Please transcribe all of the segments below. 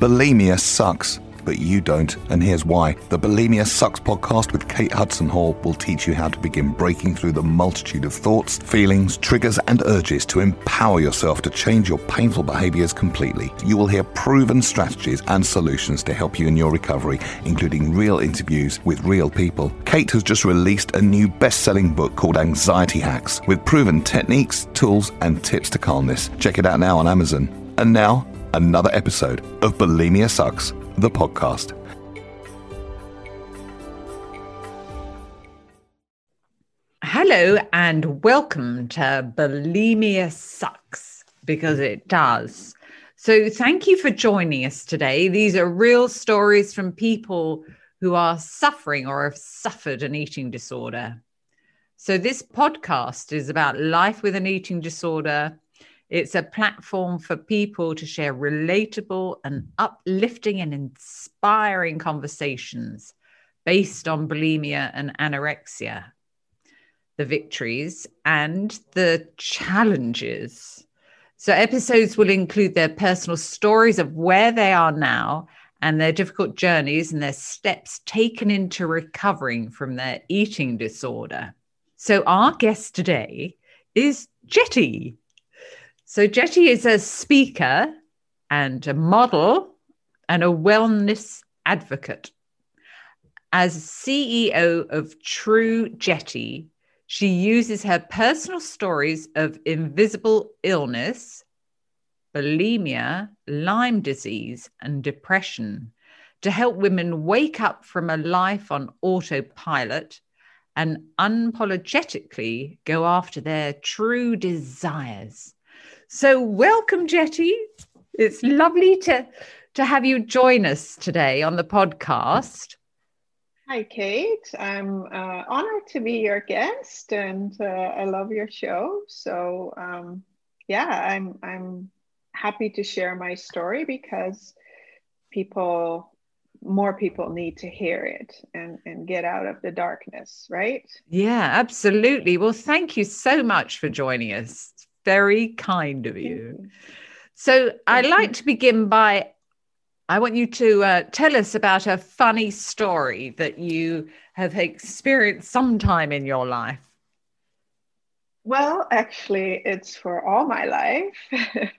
Bulimia sucks but you don't, and here's why. The Bulimia Sucks podcast with Kate Hudson Hall will teach you how to begin breaking through the multitude of thoughts, feelings, triggers, and urges to empower yourself to change your painful behaviors completely. You will hear proven strategies and solutions to help you in your recovery, including real interviews with real people. Kate has just released a new best selling book called Anxiety Hacks with proven techniques, tools, and tips to calmness. Check it out now on Amazon. And now, another episode of Bulimia Sucks the podcast. Hello, and welcome to Bulimia Sucks because it does. So, thank you for joining us today. These are real stories from people who are suffering or have suffered an eating disorder. So, this podcast is about life with an eating disorder it's a platform for people to share relatable and uplifting and inspiring conversations based on bulimia and anorexia, the victories and the challenges. So, episodes will include their personal stories of where they are now and their difficult journeys and their steps taken into recovering from their eating disorder. So, our guest today is Jetty. So Jetty is a speaker and a model and a wellness advocate. As CEO of True Jetty, she uses her personal stories of invisible illness, bulimia, Lyme disease, and depression to help women wake up from a life on autopilot and unapologetically go after their true desires. So, welcome, Jetty. It's lovely to to have you join us today on the podcast. Hi, Kate. I'm uh, honored to be your guest, and uh, I love your show. So, um, yeah, I'm I'm happy to share my story because people more people need to hear it and and get out of the darkness right yeah absolutely well thank you so much for joining us very kind of you. So I'd like to begin by I want you to uh, tell us about a funny story that you have experienced sometime in your life. Well, actually, it's for all my life. right.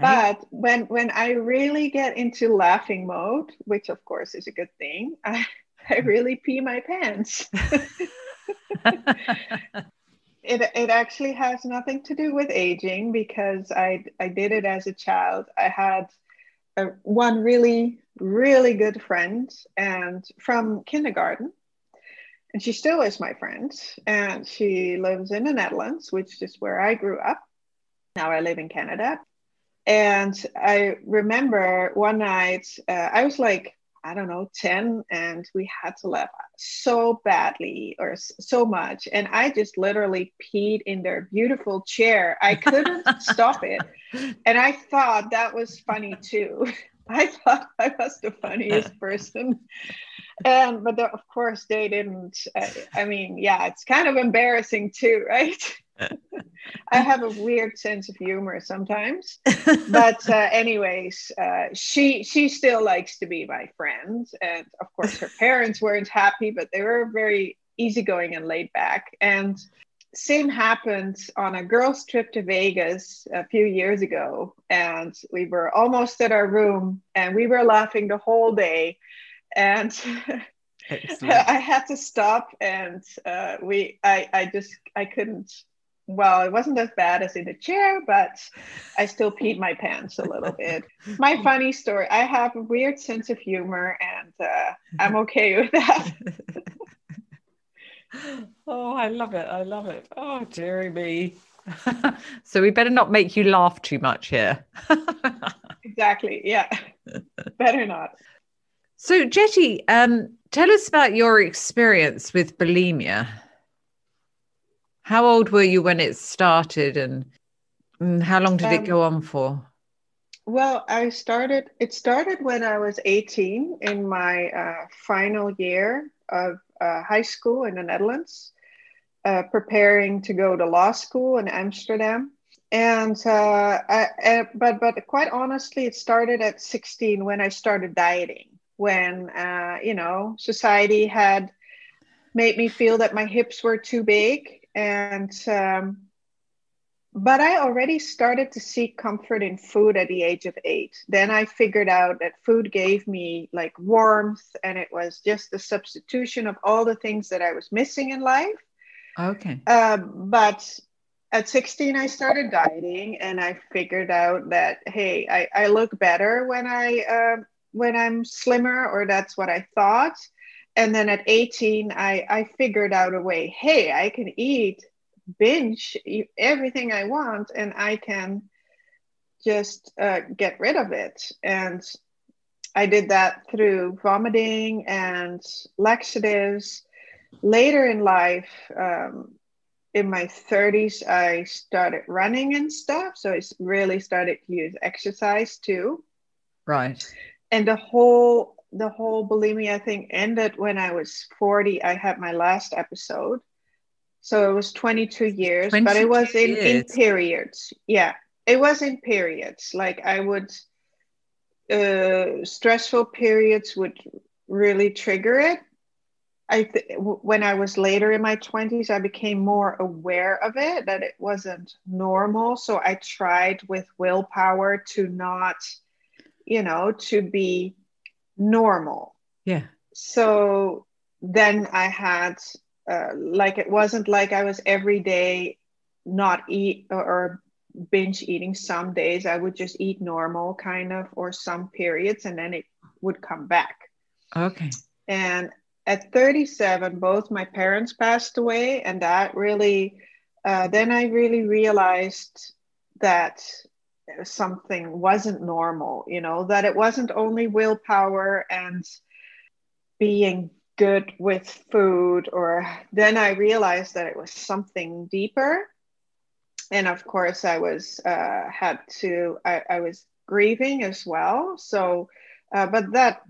But when when I really get into laughing mode, which of course is a good thing, I, I really pee my pants it, it actually has nothing to do with aging because I, I did it as a child. I had a, one really, really good friend and from kindergarten. And she still is my friend. And she lives in the Netherlands, which is where I grew up. Now I live in Canada. And I remember one night, uh, I was like I don't know, 10, and we had to laugh so badly or so much. And I just literally peed in their beautiful chair. I couldn't stop it. And I thought that was funny too. I thought I was the funniest person. And, but of course, they didn't. Uh, I mean, yeah, it's kind of embarrassing too, right? I have a weird sense of humor sometimes, but uh, anyways, uh, she she still likes to be my friend, and of course her parents weren't happy, but they were very easygoing and laid back. And same happened on a girls' trip to Vegas a few years ago, and we were almost at our room, and we were laughing the whole day, and. I had to stop, and uh, we I I just I couldn't well, it wasn't as bad as in the chair, but I still peed my pants a little bit. My funny story I have a weird sense of humor, and uh, I'm okay with that. oh, I love it. I love it. Oh, dearie me. so we better not make you laugh too much here. exactly. Yeah. better not. So, Jetty, um, tell us about your experience with bulimia. How old were you when it started and, and how long did um, it go on for? Well, I started, it started when I was 18 in my uh, final year of uh, high school in the Netherlands, uh, preparing to go to law school in Amsterdam. and uh, I, I, but but quite honestly, it started at 16 when I started dieting. When uh, you know society had made me feel that my hips were too big, and um, but I already started to seek comfort in food at the age of eight. Then I figured out that food gave me like warmth, and it was just the substitution of all the things that I was missing in life. Okay. Um, but at 16 i started dieting and i figured out that hey i, I look better when i uh, when i'm slimmer or that's what i thought and then at 18 i i figured out a way hey i can eat binge everything i want and i can just uh, get rid of it and i did that through vomiting and laxatives later in life um, in my 30s, I started running and stuff. So I really started to use exercise too. Right. And the whole the whole bulimia thing ended when I was 40. I had my last episode. So it was 22 years, 22 but it was in, in periods. Yeah. It was in periods. Like I would uh, stressful periods would really trigger it I th- when I was later in my 20s, I became more aware of it that it wasn't normal. So I tried with willpower to not, you know, to be normal. Yeah. So then I had, uh, like, it wasn't like I was every day not eat or, or binge eating. Some days I would just eat normal, kind of, or some periods, and then it would come back. Okay. And at 37, both my parents passed away, and that really, uh, then I really realized that something wasn't normal, you know, that it wasn't only willpower and being good with food, or then I realized that it was something deeper. And of course, I was, uh, had to, I, I was grieving as well. So, uh, but that,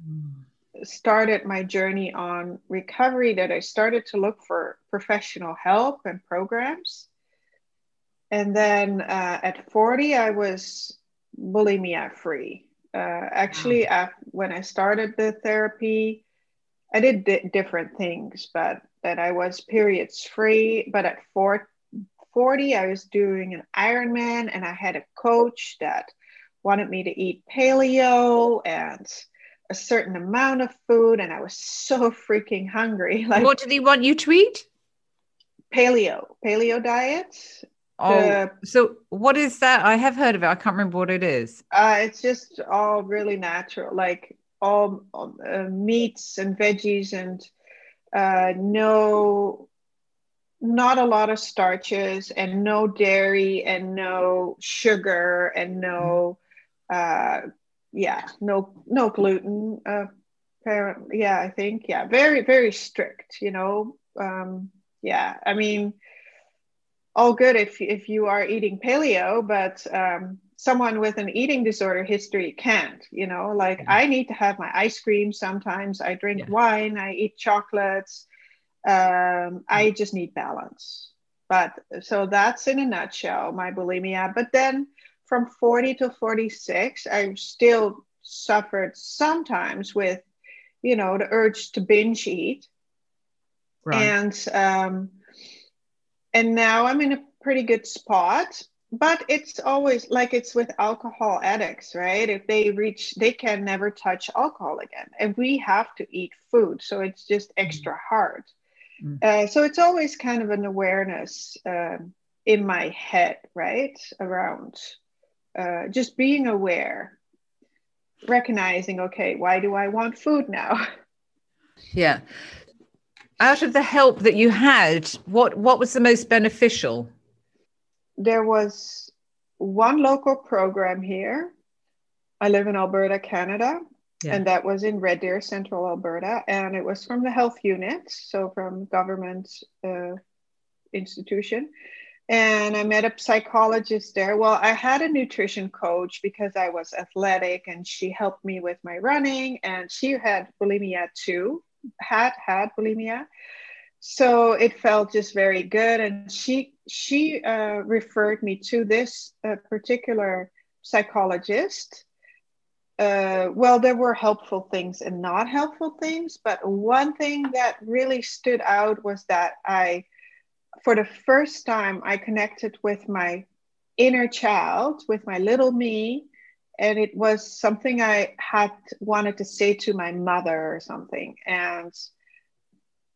started my journey on recovery that I started to look for professional help and programs. And then uh, at 40, I was bulimia free. Uh, actually, wow. when I started the therapy, I did di- different things, but that I was periods free. But at 40, I was doing an Ironman and I had a coach that wanted me to eat paleo and a certain amount of food and I was so freaking hungry. Like what did he want you to eat? Paleo, paleo diet. Oh, the, so what is that? I have heard of it. I can't remember what it is. Uh, it's just all really natural, like all uh, meats and veggies and uh, no, not a lot of starches and no dairy and no sugar and no uh, yeah, no no gluten. Uh, parent, yeah, I think yeah, very very strict. You know, um, yeah. I mean, all good if if you are eating paleo, but um, someone with an eating disorder history can't. You know, like mm-hmm. I need to have my ice cream sometimes. I drink yeah. wine. I eat chocolates. Um, mm-hmm. I just need balance. But so that's in a nutshell my bulimia. But then from 40 to 46, I still suffered sometimes with, you know, the urge to binge eat. Right. And um, and now I'm in a pretty good spot. But it's always like it's with alcohol addicts, right? If they reach, they can never touch alcohol again, and we have to eat food, so it's just mm. extra hard. Mm. Uh, so it's always kind of an awareness um, in my head, right, around uh, just being aware, recognizing, okay, why do I want food now? Yeah. Out of the help that you had, what what was the most beneficial? There was one local program here. I live in Alberta, Canada, yeah. and that was in Red Deer, Central Alberta, and it was from the health unit, so from government uh, institution and I met a psychologist there. Well, I had a nutrition coach because I was athletic and she helped me with my running and she had bulimia too, had had bulimia. so it felt just very good and she she uh, referred me to this uh, particular psychologist uh, well there were helpful things and not helpful things but one thing that really stood out was that i for the first time i connected with my inner child with my little me and it was something i had wanted to say to my mother or something and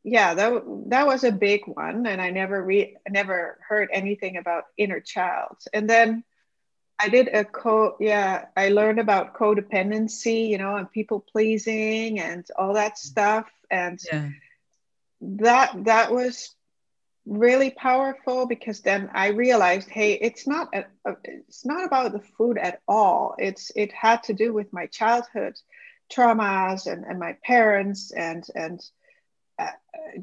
yeah, that that was a big one, and I never re never heard anything about inner child. And then I did a co yeah, I learned about codependency, you know, and people pleasing and all that stuff, and yeah. that that was really powerful because then I realized, hey, it's not a, it's not about the food at all. It's it had to do with my childhood traumas and, and my parents and and uh,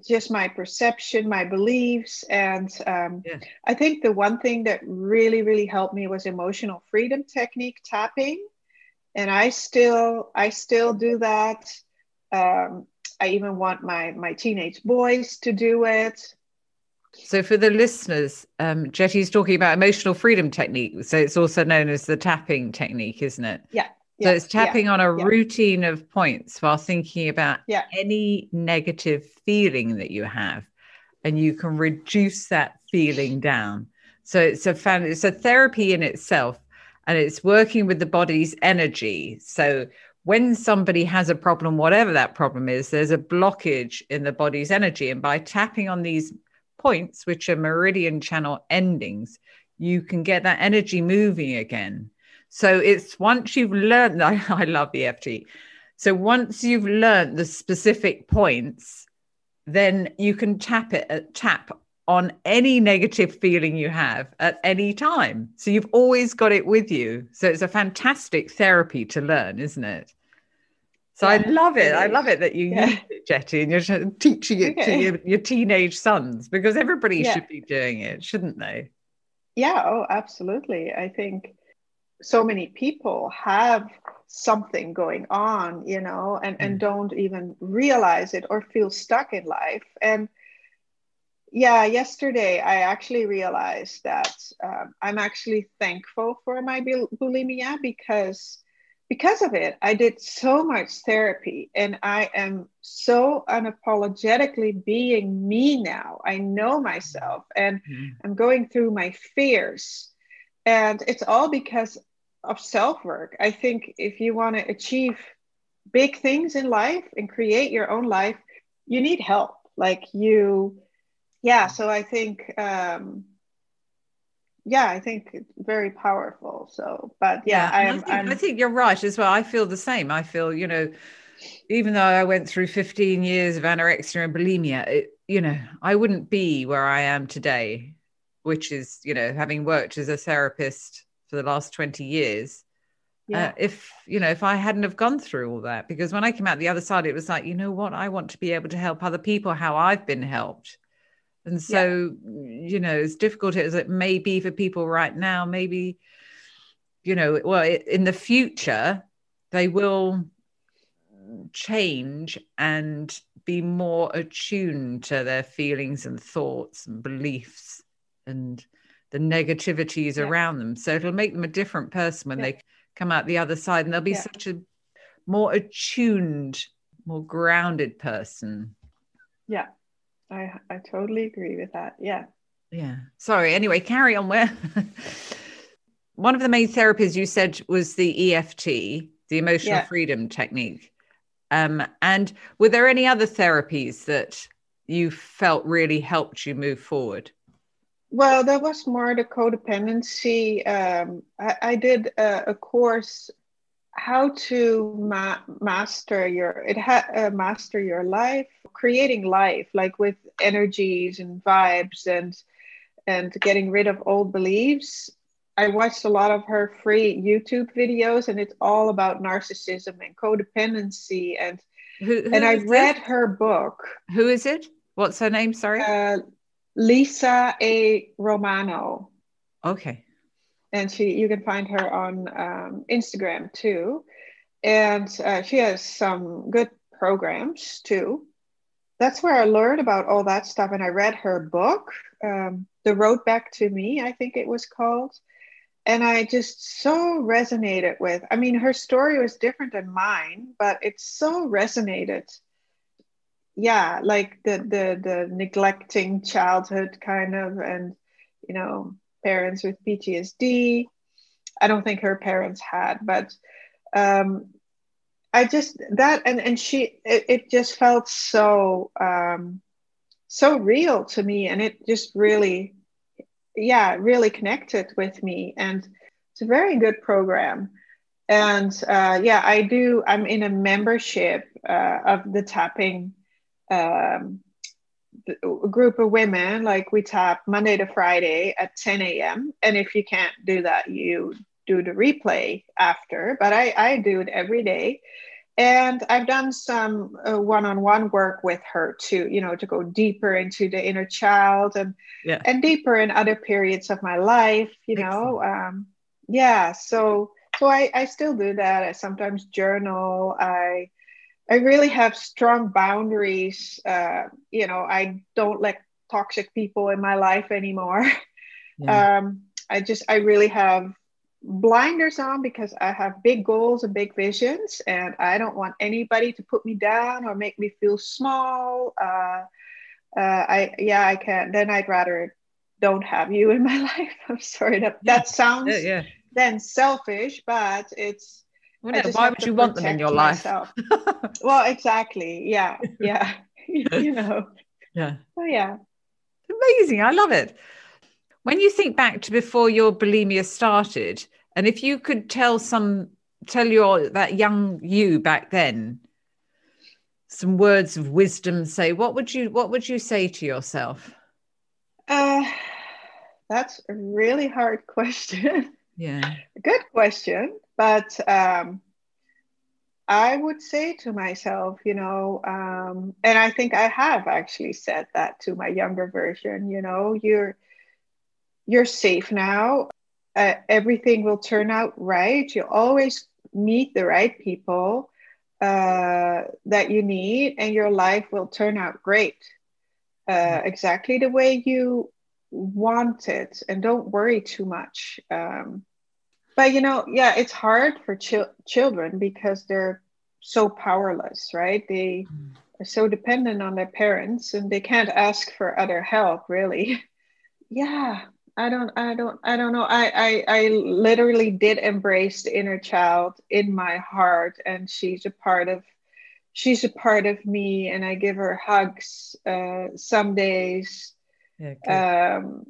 just my perception, my beliefs. And um, yeah. I think the one thing that really, really helped me was emotional freedom technique tapping. And I still, I still do that. Um, I even want my my teenage boys to do it. So, for the listeners, um, Jetty's talking about emotional freedom technique. So, it's also known as the tapping technique, isn't it? Yeah. So it's tapping yeah, on a yeah. routine of points while thinking about yeah. any negative feeling that you have, and you can reduce that feeling down. So it's a fan, it's a therapy in itself, and it's working with the body's energy. So when somebody has a problem, whatever that problem is, there's a blockage in the body's energy, and by tapping on these points, which are meridian channel endings, you can get that energy moving again. So it's once you've learned, I, I love EFT. So once you've learned the specific points, then you can tap it, uh, tap on any negative feeling you have at any time. So you've always got it with you. So it's a fantastic therapy to learn, isn't it? So I love it. I love it that you yeah. use it, Jetty, and you're teaching it okay. to your, your, teenage sons because everybody yeah. should be doing it, shouldn't they? Yeah. Oh, absolutely. I think so many people have something going on you know and and mm. don't even realize it or feel stuck in life and yeah yesterday i actually realized that um, i'm actually thankful for my bulimia because because of it i did so much therapy and i am so unapologetically being me now i know myself and mm. i'm going through my fears and it's all because of self work. I think if you want to achieve big things in life and create your own life, you need help. Like you, yeah. So I think, um, yeah, I think it's very powerful. So, but yeah, yeah I, think, I think you're right as well. I feel the same. I feel, you know, even though I went through 15 years of anorexia and bulimia, it, you know, I wouldn't be where I am today, which is, you know, having worked as a therapist for the last 20 years uh, yeah. Uh, if you know if i hadn't have gone through all that because when i came out the other side it was like you know what i want to be able to help other people how i've been helped and so yeah. you know as difficult as it may be for people right now maybe you know well in the future they will change and be more attuned to their feelings and thoughts and beliefs and the negativities yeah. around them. So it'll make them a different person when yeah. they come out the other side, and they'll be such a more attuned, more grounded person. Yeah, I I totally agree with that. Yeah. Yeah. Sorry. Anyway, carry on. Where one of the main therapies you said was the EFT, the emotional freedom technique. Um, and were there any other therapies that you felt really helped you move forward? Well, that was more the codependency. Um, I, I, did a, a, course how to ma- master your it ha- uh, master your life, creating life like with energies and vibes and and getting rid of old beliefs. I watched a lot of her free YouTube videos, and it's all about narcissism and codependency. And who, who and I read it? her book. Who is it? What's her name? Sorry. Uh, Lisa A. Romano. Okay. And she, you can find her on um, Instagram too, and uh, she has some good programs too. that's where I learned about all that stuff. And I read her book, um, The Road Back to Me, I think it was called. And I just so resonated with, I mean, her story was different than mine, but it so resonated. Yeah, like the the the neglecting childhood kind of and you know, parents with PTSD. I don't think her parents had, but um, I just that and and she it, it just felt so um, so real to me, and it just really, yeah, really connected with me, and it's a very good program. And uh, yeah, I do. I'm in a membership uh, of the tapping um, group of women. Like we tap Monday to Friday at 10 a.m. And if you can't do that, you do the replay after, but I, I do it every day. And I've done some uh, one-on-one work with her too, you know, to go deeper into the inner child and yeah. and deeper in other periods of my life, you Excellent. know. Um, yeah, so so I, I still do that. I sometimes journal. I I really have strong boundaries. Uh, you know, I don't let toxic people in my life anymore. Yeah. Um, I just I really have blinders on because I have big goals and big visions, and I don't want anybody to put me down or make me feel small. Uh, uh, I yeah, I can. Then I'd rather don't have you in my life. I'm sorry that that sounds yeah, yeah. then selfish, but it's. Why would you want them in your life? well, exactly. Yeah, yeah. you know. Yeah. Oh yeah. Amazing. I love it. When you think back to before your bulimia started, and if you could tell some, tell your that young you back then, some words of wisdom, say what would you what would you say to yourself? Uh, that's a really hard question. Yeah, good question, but um, I would say to myself, you know, um, and I think I have actually said that to my younger version. You know, you're you're safe now. Uh, everything will turn out right. You always meet the right people uh, that you need, and your life will turn out great, uh, exactly the way you want it. And don't worry too much. Um, but you know, yeah, it's hard for ch- children because they're so powerless, right? They mm. are so dependent on their parents, and they can't ask for other help, really. yeah, I don't, I don't, I don't know. I, I, I literally did embrace the inner child in my heart, and she's a part of, she's a part of me, and I give her hugs. Uh, some days, yeah, um,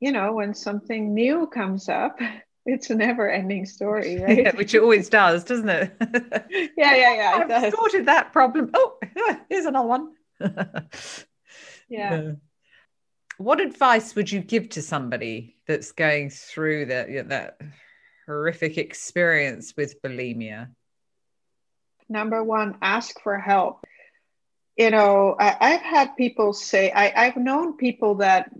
you know, when something new comes up, it's a never-ending story, right? yeah, which it always does, doesn't it? yeah, yeah, yeah. I've does. sorted that problem. Oh, here's another one. yeah. yeah what advice would you give to somebody that's going through that that horrific experience with bulimia number one ask for help you know I, have had people say I, i've known people that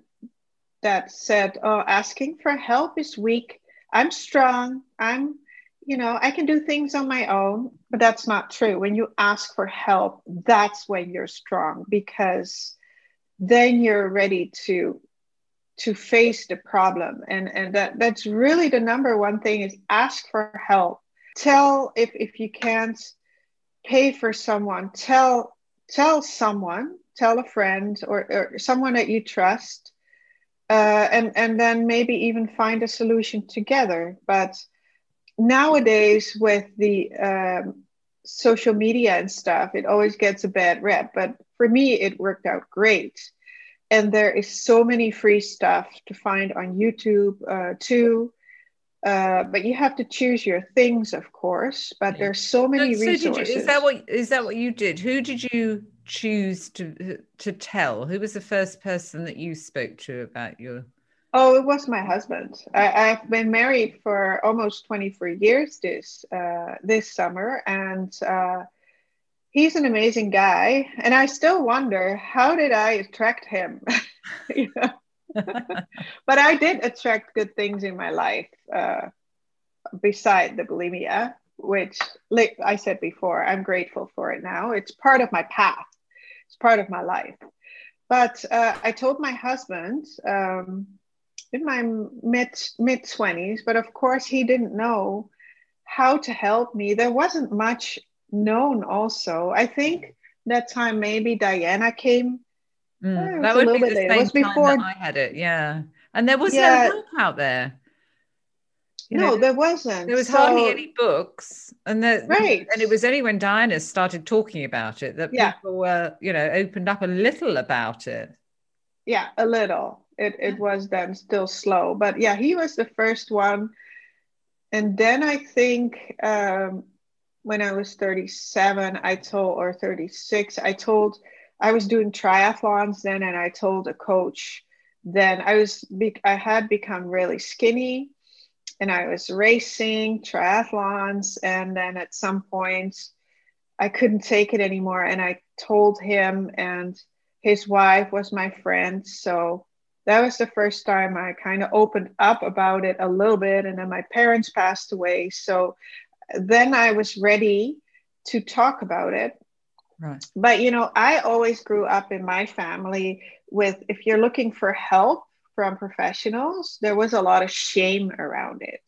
that said oh asking for help is weak i'm strong. I'm you know i can do things on my own but that's not true. When you ask for help that's when you're strong because then you're ready to to face the problem. And and that that's really the number one thing is ask for help. Tell if if you can't pay for someone tell tell someone tell a friend or, or someone that you trust uh, and and then maybe even find a solution together but nowadays with the um, social media and stuff it always gets a bad rep but for me, it worked out great. And there is so many free stuff to find on YouTube uh, too. Uh, but you have to choose your things, of course. But there's so many so, resources. you, is that what is that what you did? Who did you choose to to tell? Who was the first person that you spoke to about your? Oh, it was my husband. I, have been married for almost 24 years this uh, this summer, and uh, he's an amazing guy and i still wonder how did i attract him but i did attract good things in my life uh, beside the bulimia which like i said before i'm grateful for it now it's part of my path it's part of my life. But uh, I told my husband um, in my mid mid twenties, but of course he didn't know how to help me. There wasn't much known. Also, I think that time maybe Diana came. Mm, that would be the same it was before I had it. Yeah, and there was yeah. no help out there. You no, know, there wasn't. There was so, hardly any books, and the, right, and it was only when Diana started talking about it that yeah. people were, you know, opened up a little about it. Yeah, a little. It it was then still slow, but yeah, he was the first one, and then I think um, when I was thirty seven, I told or thirty six, I told I was doing triathlons then, and I told a coach then I was I had become really skinny and I was racing triathlons. And then at some point, I couldn't take it anymore. And I told him, and his wife was my friend. So that was the first time I kind of opened up about it a little bit. And then my parents passed away. So then I was ready to talk about it. Right. But, you know, I always grew up in my family with if you're looking for help, from professionals, there was a lot of shame around it.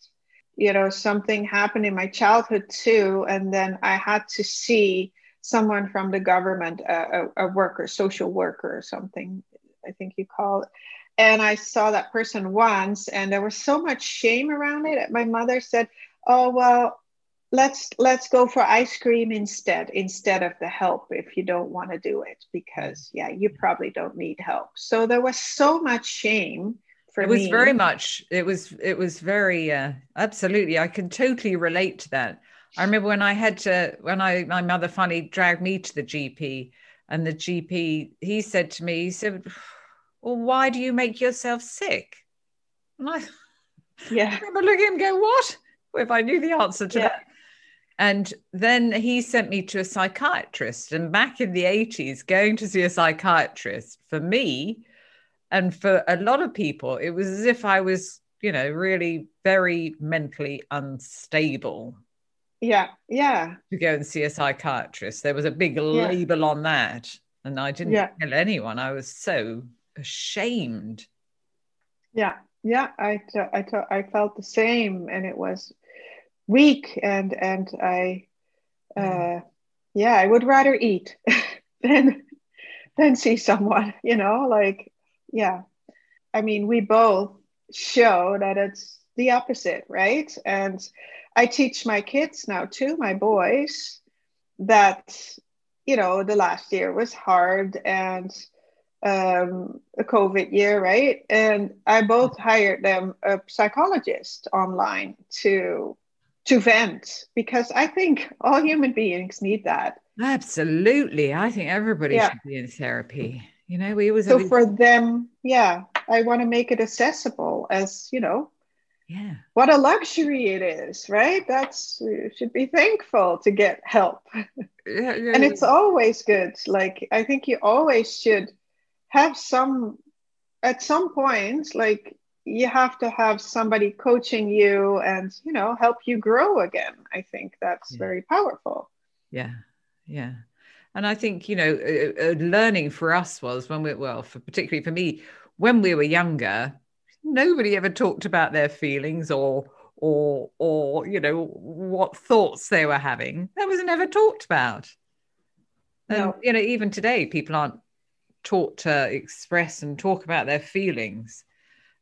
You know, something happened in my childhood too, and then I had to see someone from the government, a, a, worker, social worker, or something, I think you call it. And I saw that person once, and there was so much shame around it. My mother said, Oh, well, let's let's go for ice cream instead instead of the help if you don't want to do it because yeah you probably don't need help so there was so much shame for it was me. very much it was it was very uh, absolutely i can totally relate to that i remember when i had to when i my mother finally dragged me to the gp and the gp he said to me he said well why do you make yourself sick and i yeah I remember looking at him go what if I knew the answer to yeah. that. And then he sent me to a psychiatrist. And back in the 80s, going to see a psychiatrist for me and for a lot of people, it was as if I was, you know, really very mentally unstable. Yeah, yeah. To go and see a psychiatrist. There was a big yeah. label on that. And I didn't yeah. tell anyone. I was so ashamed. Yeah, yeah. I, t- I, t- I felt the same. And it was weak and and I uh yeah I would rather eat than than see someone you know like yeah I mean we both show that it's the opposite right and I teach my kids now too my boys that you know the last year was hard and um, a COVID year, right? And I both hired them a psychologist online to to vent because I think all human beings need that. Absolutely. I think everybody yeah. should be in therapy. You know, we always so for them, yeah, I want to make it accessible as you know, yeah, what a luxury it is, right? That's we should be thankful to get help, yeah, yeah, and it's always good. Like I think you always should have some at some point, like you have to have somebody coaching you and you know help you grow again. I think that's yeah. very powerful. Yeah. Yeah. And i think you know uh, uh, learning for us was when we well for particularly for me when we were younger nobody ever talked about their feelings or or or you know what thoughts they were having. That was never talked about. And no. you know even today people aren't taught to express and talk about their feelings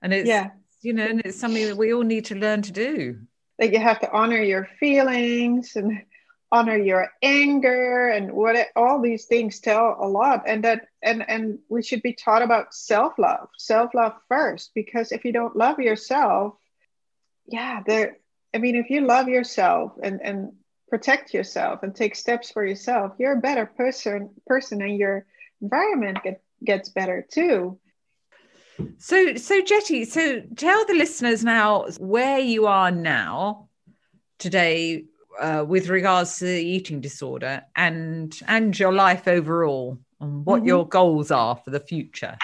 and it's yeah. you know and it's something that we all need to learn to do. That you have to honor your feelings and honor your anger and what it, all these things tell a lot. And that and and we should be taught about self-love self-love first because if you don't love yourself yeah there i mean if you love yourself and and protect yourself and take steps for yourself you're a better person person and your environment get, gets better too so, so Jetty, so tell the listeners now where you are now today uh, with regards to the eating disorder and and your life overall, and what mm-hmm. your goals are for the future.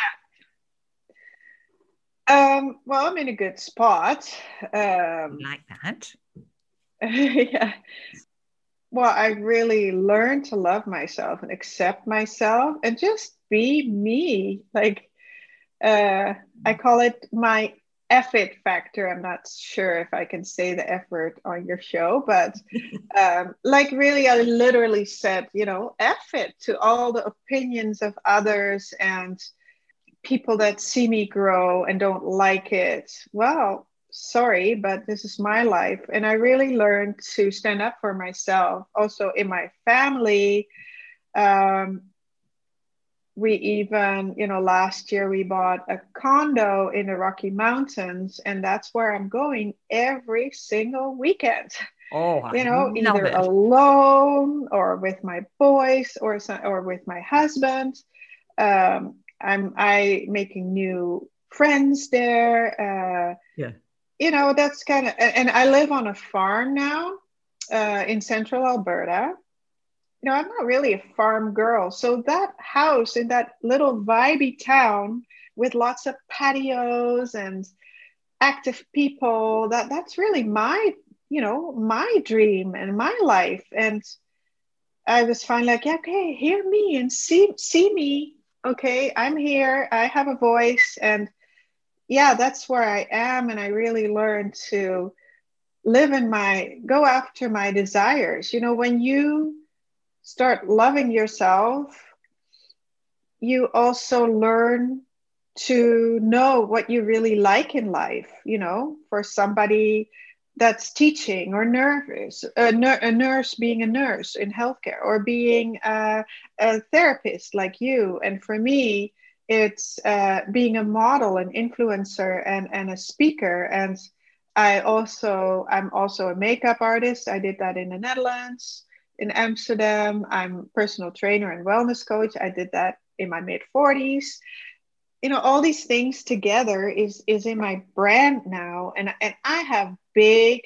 Um, well, I'm in a good spot. Um, like that. yeah. well, I really learned to love myself and accept myself and just be me. Like, uh, I call it my effort factor. I'm not sure if I can say the effort on your show, but um, like, really, I literally said, you know, effort to all the opinions of others and people that see me grow and don't like it. Well, sorry, but this is my life. And I really learned to stand up for myself. Also, in my family, um, we even, you know, last year we bought a condo in the Rocky Mountains, and that's where I'm going every single weekend. Oh, you know, either it. alone or with my boys or or with my husband. Um, I'm I making new friends there. Uh, yeah you know that's kind of and i live on a farm now uh, in central alberta you know i'm not really a farm girl. So that house in that little vibey town with lots of patios and active people that that's really my you know my dream and my life. And i was finally like okay hear me and see see me. Okay i'm here. I have a voice. And yeah, that's where I am. And I really learned to live in my, go after my desires. You know, when you start loving yourself, you also learn to know what you really like in life. You know, for somebody that's teaching or nervous, a, ner- a nurse being a nurse in healthcare or being a, a therapist like you. And for me, it's uh, being a model, an influencer, and and a speaker. And I also I'm also a makeup artist. I did that in the Netherlands, in Amsterdam. I'm personal trainer and wellness coach. I did that in my mid 40s. You know, all these things together is is in my brand now, and and I have big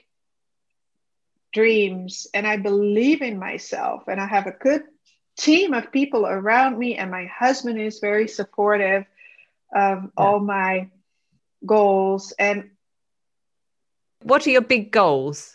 dreams, and I believe in myself, and I have a good team of people around me, and my husband is very supportive of yeah. all my goals. And what are your big goals?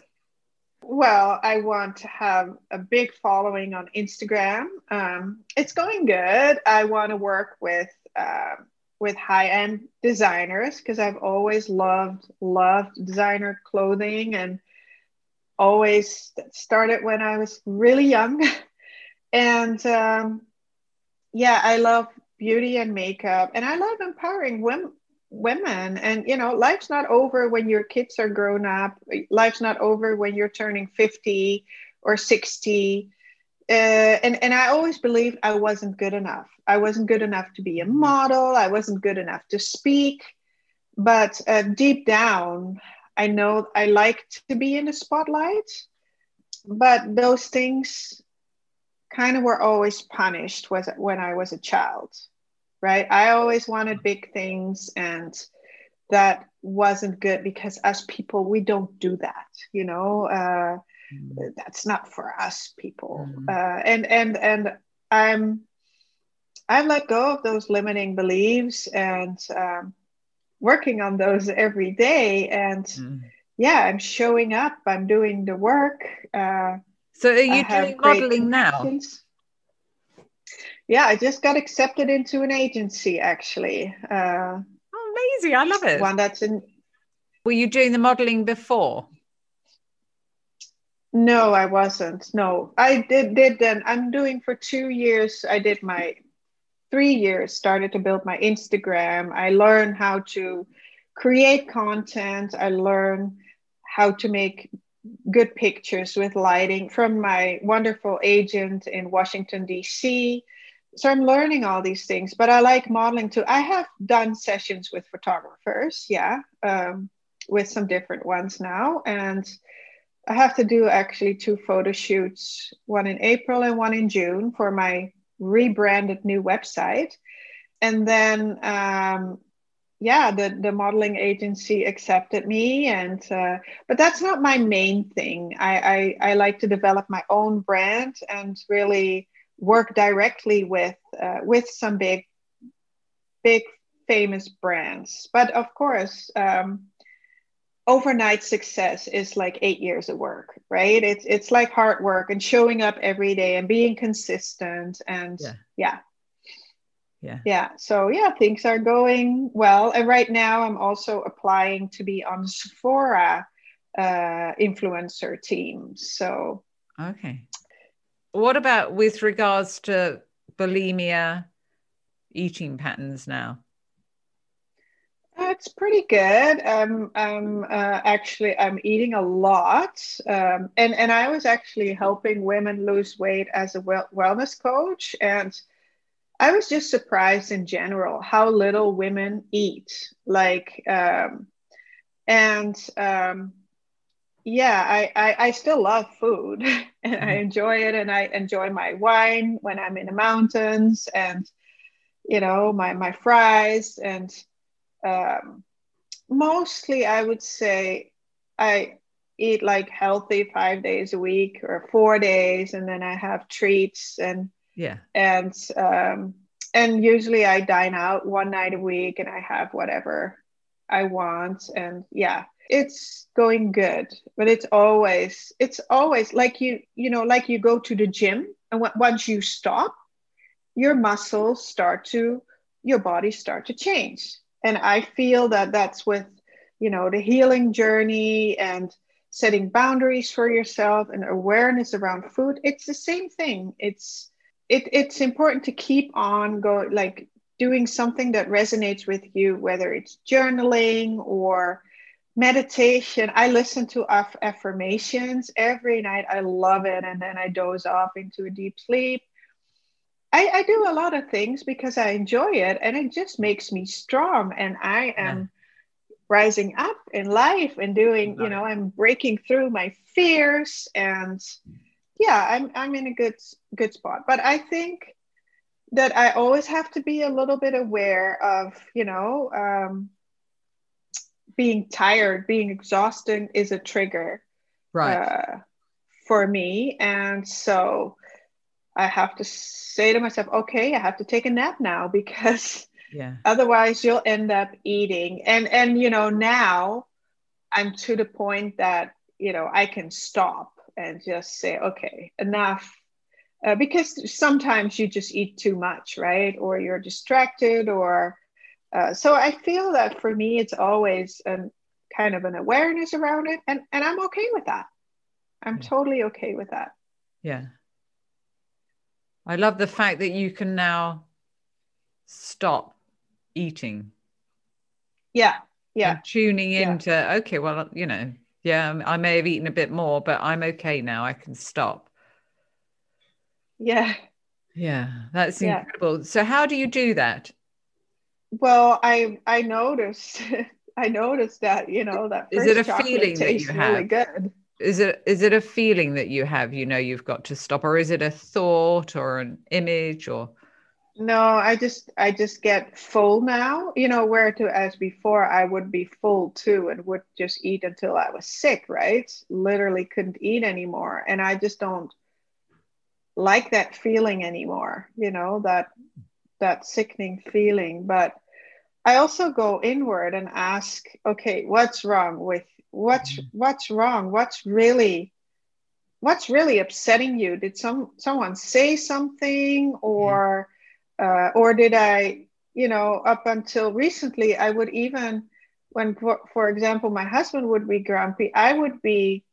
Well, I want to have a big following on Instagram. Um, it's going good. I want to work with uh, with high end designers because I've always loved loved designer clothing and always started when I was really young. and um, yeah, I love beauty and makeup, and I love empowering women. Women and you know, life's not over when your kids are grown up. Life's not over when you're turning fifty or sixty. Uh, and and I always believed I wasn't good enough. I wasn't good enough to be a model. I wasn't good enough to speak. But uh, deep down, I know I like to be in the spotlight. But those things kind of were always punished was when I was a child, right? I always wanted big things and that wasn't good because as people we don't do that, you know. Uh, mm. That's not for us people. Mm. Uh, and and and I'm I've let go of those limiting beliefs and um, working on those every day. And mm. yeah, I'm showing up. I'm doing the work. Uh, so are you doing modeling now? Yeah, I just got accepted into an agency actually. Uh, oh, amazing! I love it. One that's in. Were you doing the modeling before? No, I wasn't. No, I did. Did then. I'm doing for two years. I did my three years. Started to build my Instagram. I learned how to create content. I learned how to make good pictures with lighting from my wonderful agent in Washington, D.C. So I'm learning all these things, but I like modeling too. I have done sessions with photographers, yeah, um, with some different ones now. And I have to do actually two photo shoots, one in April and one in June for my rebranded new website. And then um, yeah the the modeling agency accepted me and uh, but that's not my main thing I, I, I like to develop my own brand and really work directly with uh, with some big big famous brands but of course um, overnight success is like eight years of work, right? It's it's like hard work and showing up every day and being consistent and yeah. yeah. Yeah. Yeah. So yeah, things are going well. And right now I'm also applying to be on Sephora uh, influencer team. So okay. What about with regards to bulimia eating patterns now? It's pretty good. Um, um, uh, actually, I'm eating a lot, um, and and I was actually helping women lose weight as a well- wellness coach, and I was just surprised in general how little women eat. Like, um, and um, yeah, I, I I still love food, and I mm-hmm. enjoy it, and I enjoy my wine when I'm in the mountains, and you know my my fries and um, mostly I would say I eat like healthy five days a week or four days, and then I have treats and yeah, and um, and usually I dine out one night a week, and I have whatever I want, and yeah, it's going good. But it's always it's always like you you know like you go to the gym, and w- once you stop, your muscles start to your body start to change and i feel that that's with you know the healing journey and setting boundaries for yourself and awareness around food it's the same thing it's it, it's important to keep on go like doing something that resonates with you whether it's journaling or meditation i listen to aff- affirmations every night i love it and then i doze off into a deep sleep I, I, do a lot of things because I enjoy it and it just makes me strong. And I am yeah. rising up in life and doing, you know, I'm breaking through my fears and yeah, I'm I'm in a good good spot. But I think that I always have to be a little bit aware of, you know, um, being tired, being exhausted is a trigger. Right. Uh, for me. And so I have to say to myself, okay, I have to take a nap now because yeah. otherwise you'll end up eating. And and you know, now I'm to the point that, you know, I can stop and just say, okay, enough. Uh, because sometimes you just eat too much, right? Or you're distracted, or uh, so I feel that for me, it's always an kind of an awareness around it, and and I'm okay with that. I'm yeah. totally okay with that. Yeah. I love the fact that you can now stop eating. Yeah. Yeah. Tuning into, yeah. okay, well, you know, yeah, I may have eaten a bit more, but I'm okay now. I can stop. Yeah. Yeah, that's yeah. incredible. So how do you do that? Well, I I noticed I noticed that, you know, that is it a feeling that you have? Really good. Is it is it a feeling that you have you know you've got to stop or is it a thought or an image or? No i just i just get full now you know where to as before i would be full too and would just eat until i was sick right? Literally couldn't eat anymore. And i just don't like that feeling anymore you know that that sickening feeling. But i also go inward and ask okay what's wrong with what's mm-hmm. what's wrong? What's really what's really upsetting you? Did some someone say something or uh, or did i you know up until recently i would even when for, for example my husband would be grumpy i would be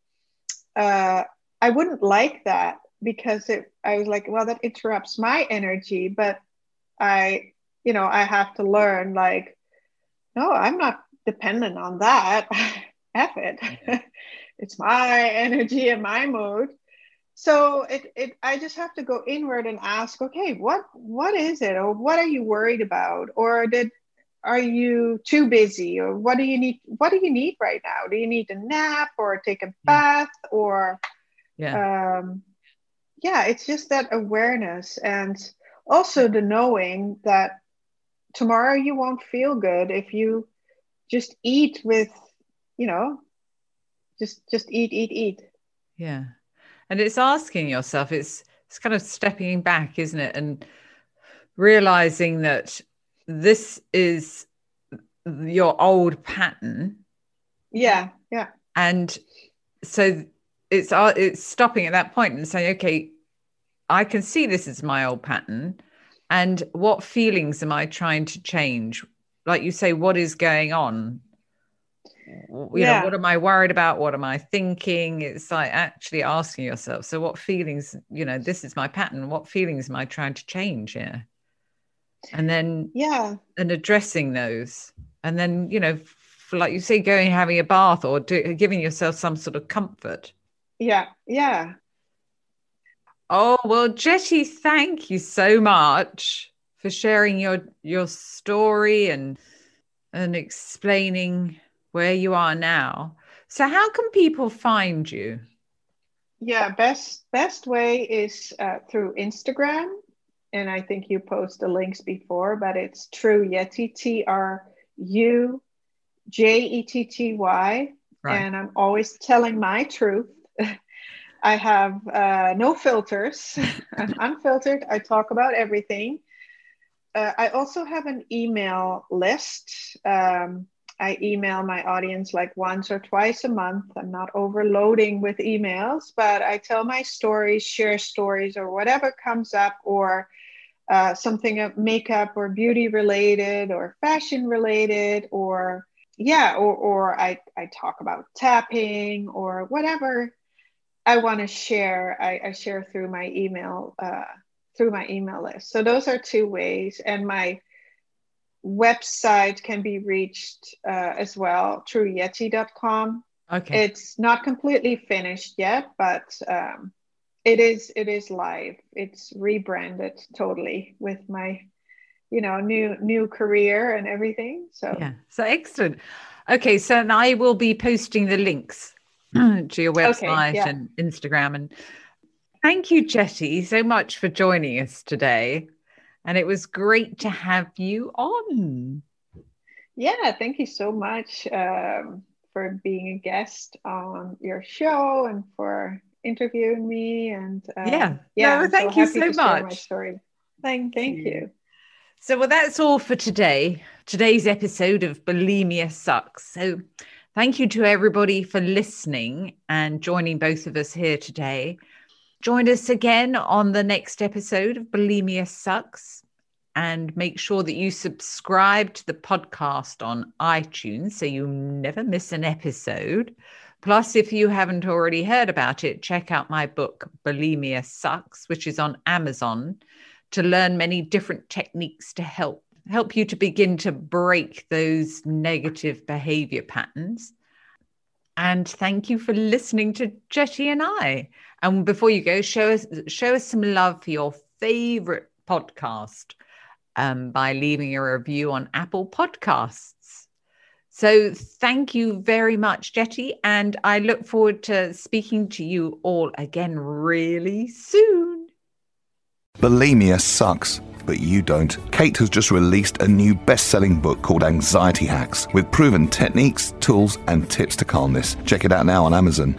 uh, i wouldn't like that because it i was like well that interrupts my energy but i you know i have to learn like no i'm not dependent on that F it. Yeah. it's my energy and my mood. So it, it I just have to go inward and ask, okay, what what is it? Or what are you worried about? Or did are you too busy? Or what do you need what do you need right now? Do you need a nap or take a bath or yeah. um yeah, it's just that awareness and also the knowing that tomorrow you won't feel good if you just eat with you know, just just eat, eat, eat. Yeah. And it's asking yourself, it's it's kind of stepping back, isn't it? And realizing that this is your old pattern. Yeah. Yeah. And so it's it's stopping at that point and saying, okay, I can see this is my old pattern. And what feelings am I trying to change? Like you say, what is going on? You Yeah. know, what am I worried about? What am I thinking? It's like actually asking yourself, so what feelings, you know, this is my pattern. What feelings am I trying to change here? And then Yeah. and addressing those and then you know like you say going having a bath or do, giving yourself some sort of comfort Yeah. Yeah. Oh well jetty thank you so much for sharing your your story and and explaining where you are now. So how can people find you? Yeah, best best way is uh, through Instagram, and I think you post the links before, but it's TruJetty T R U J E T T Y, right. And I'm always telling my truth. I have uh, no filters. I'm unfiltered. I talk about everything. Uh, I also have an email list. Um, I email my audience like once or twice a month. I'm not overloading with emails, but I tell my stories, share stories, or whatever comes up, or uh, something of makeup or beauty related, or fashion related, or yeah, or, or I, I talk about tapping or whatever I want to share. I, I share through my email uh, through my email list. So those are two ways, and my website can be reached uh, as well through yeti.com okay. It's not completely finished yet but um, it is it is live. It's rebranded totally with my you know new new career and everything so. Yeah. So excellent. Okay so and i will be posting the links to your website yeah. and instagram and thank you jetty so much for joining us today and it was great to have you on yeah thank you so much um, for being a guest on your show and for interviewing me and uh, Yeah. yeah No, thank you so share my much. thank thank you So, well, that's all for today. Today's episode of Bulimia Sucks. So, thank you to everybody for listening and joining both of us here today. Join us again on the next episode of Bulimia Sucks. And make sure that you subscribe to the podcast on iTunes so you never miss an episode. Plus, if you haven't already heard about it, check out my book, Bulimia Sucks, which is on Amazon to learn many different techniques to help help you to begin to break those negative behavior patterns. And thank you for listening to Jetty and I. And before you go, show us show us some love for your favorite podcast um, by leaving a review on Apple Podcasts. So thank you very much, Jetty, and I look forward to speaking to you all again really soon. Bulimia sucks, but you don't. Kate has just released a new best selling book called Anxiety Hacks with proven techniques, tools, and tips to calmness. Check it out now on Amazon.